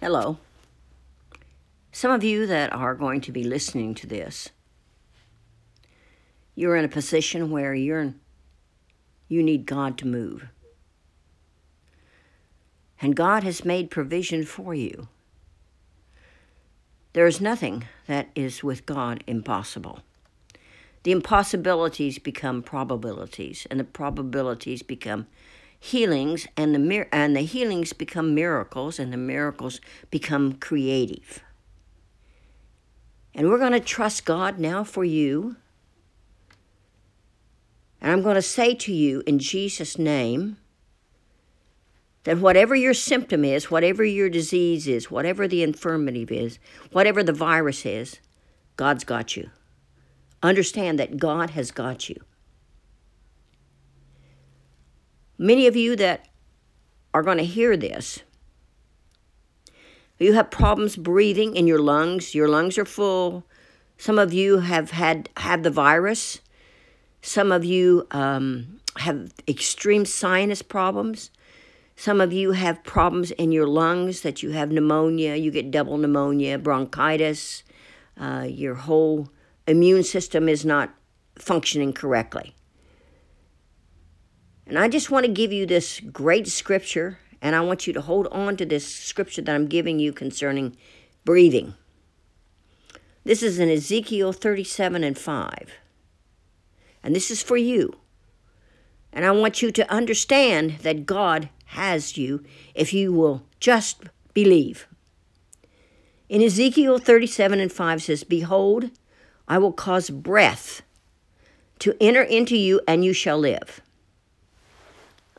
Hello. Some of you that are going to be listening to this, you're in a position where you're you need God to move. And God has made provision for you. There is nothing that is with God impossible. The impossibilities become probabilities, and the probabilities become healings, and the mir- and the healings become miracles, and the miracles become creative. And we're going to trust God now for you. And I'm going to say to you in Jesus' name that whatever your symptom is, whatever your disease is, whatever the infirmity is, whatever the virus is, God's got you. Understand that God has got you. Many of you that are going to hear this, you have problems breathing in your lungs, your lungs are full. Some of you have had have the virus. Some of you um, have extreme sinus problems. Some of you have problems in your lungs that you have pneumonia, you get double pneumonia, bronchitis, uh, your whole immune system is not functioning correctly. And I just want to give you this great scripture, and I want you to hold on to this scripture that I'm giving you concerning breathing. This is in Ezekiel 37 and 5. And this is for you. And I want you to understand that God has you if you will just believe. In Ezekiel 37 and 5 says, Behold, I will cause breath to enter into you, and you shall live.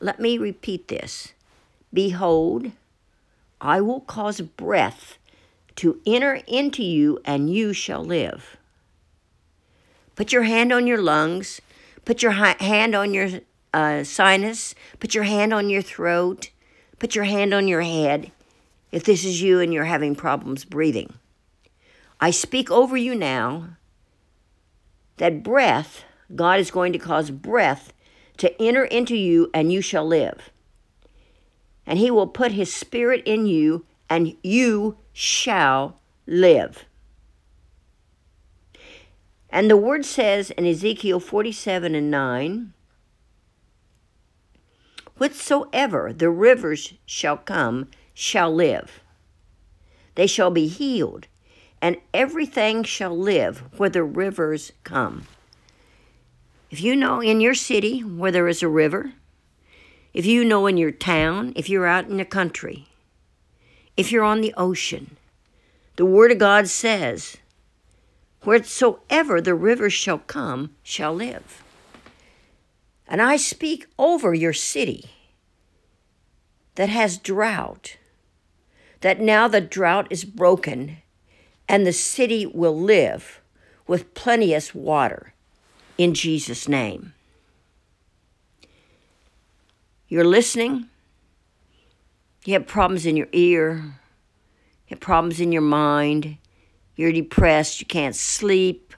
Let me repeat this. Behold, I will cause breath to enter into you, and you shall live. Put your hand on your lungs. Put your hand on your uh, sinus. Put your hand on your throat. Put your hand on your head if this is you and you're having problems breathing. I speak over you now that breath, God is going to cause breath to enter into you, and you shall live. And he will put his spirit in you, and you shall live. And the word says in Ezekiel 47 and 9 Whatsoever the rivers shall come shall live. They shall be healed, and everything shall live where the rivers come. If you know in your city where there is a river, if you know in your town, if you're out in the country, if you're on the ocean, the Word of God says, Wheresoever the rivers shall come, shall live. And I speak over your city that has drought, that now the drought is broken and the city will live with plenteous water in Jesus' name. You're listening. You have problems in your ear. You have problems in your mind. You're depressed. You can't sleep.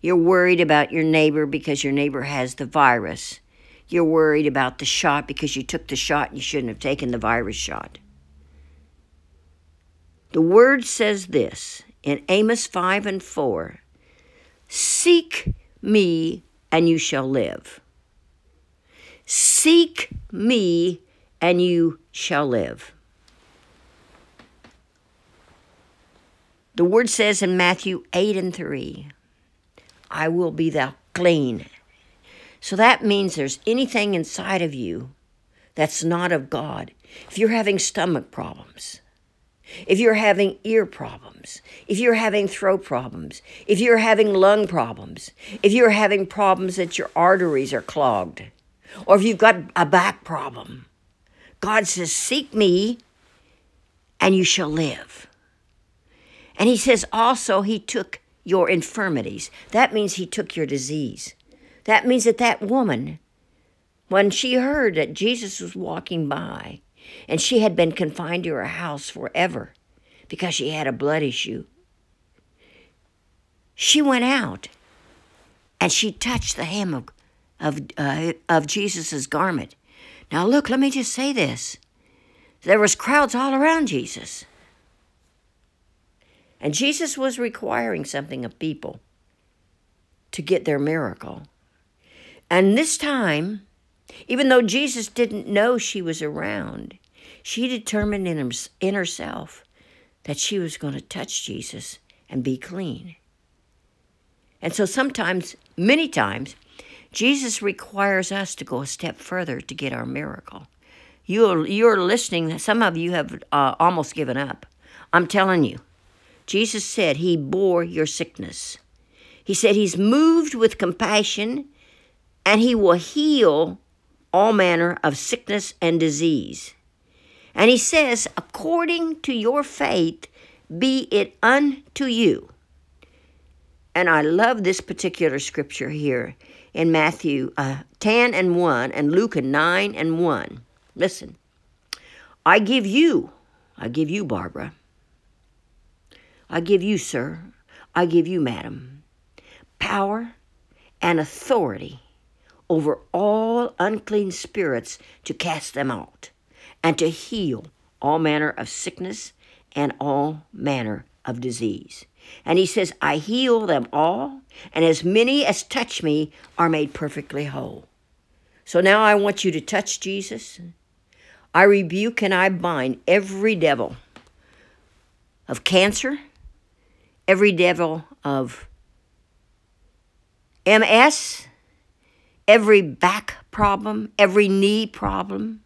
You're worried about your neighbor because your neighbor has the virus. You're worried about the shot because you took the shot and you shouldn't have taken the virus shot. The word says this in Amos 5 and 4 Seek me and you shall live. Seek me and you shall live. The word says in Matthew 8 and 3 I will be thou clean. So that means there's anything inside of you that's not of God. If you're having stomach problems, if you're having ear problems, if you're having throat problems, if you're having lung problems, if you're having problems that your arteries are clogged, or if you've got a back problem, God says, Seek me and you shall live. And He says also, He took your infirmities. That means He took your disease. That means that that woman, when she heard that Jesus was walking by, and she had been confined to her house forever because she had a blood issue. She went out and she touched the hem of, of, uh, of Jesus' garment. Now, look, let me just say this There was crowds all around Jesus. And Jesus was requiring something of people to get their miracle. And this time, even though Jesus didn't know she was around, she determined in, in herself that she was going to touch Jesus and be clean. And so sometimes, many times, Jesus requires us to go a step further to get our miracle. You're, you're listening, some of you have uh, almost given up. I'm telling you, Jesus said he bore your sickness. He said he's moved with compassion and he will heal all manner of sickness and disease. And he says, according to your faith, be it unto you. And I love this particular scripture here in Matthew uh, 10 and 1 and Luke 9 and 1. Listen, I give you, I give you, Barbara, I give you, sir, I give you, madam, power and authority over all unclean spirits to cast them out and to heal all manner of sickness and all manner of disease. And he says, I heal them all, and as many as touch me are made perfectly whole. So now I want you to touch Jesus. I rebuke and I bind every devil of cancer, every devil of MS, every back problem, every knee problem,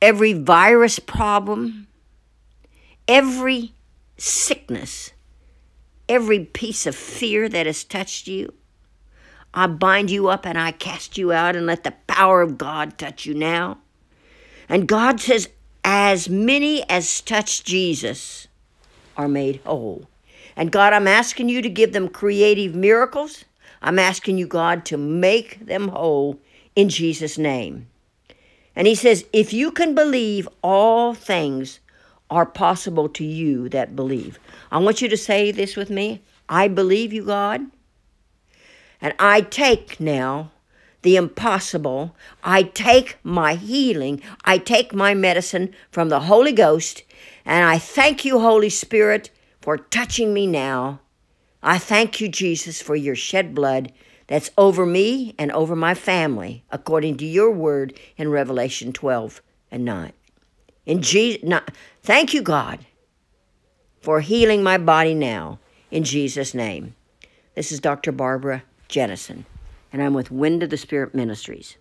every virus problem, every sickness, every piece of fear that has touched you. I bind you up and I cast you out and let the power of God touch you now. And God says, as many as touch Jesus are made whole. And God, I'm asking you to give them creative miracles. I'm asking you, God, to make them whole in Jesus' name. And he says, if you can believe, all things are possible to you that believe. I want you to say this with me I believe you, God. And I take now the impossible. I take my healing. I take my medicine from the Holy Ghost. And I thank you, Holy Spirit, for touching me now. I thank you, Jesus, for your shed blood that's over me and over my family, according to your word in Revelation 12 and 9. In Jesus, not, thank you, God, for healing my body now, in Jesus' name. This is Dr. Barbara Jennison, and I'm with Wind of the Spirit Ministries.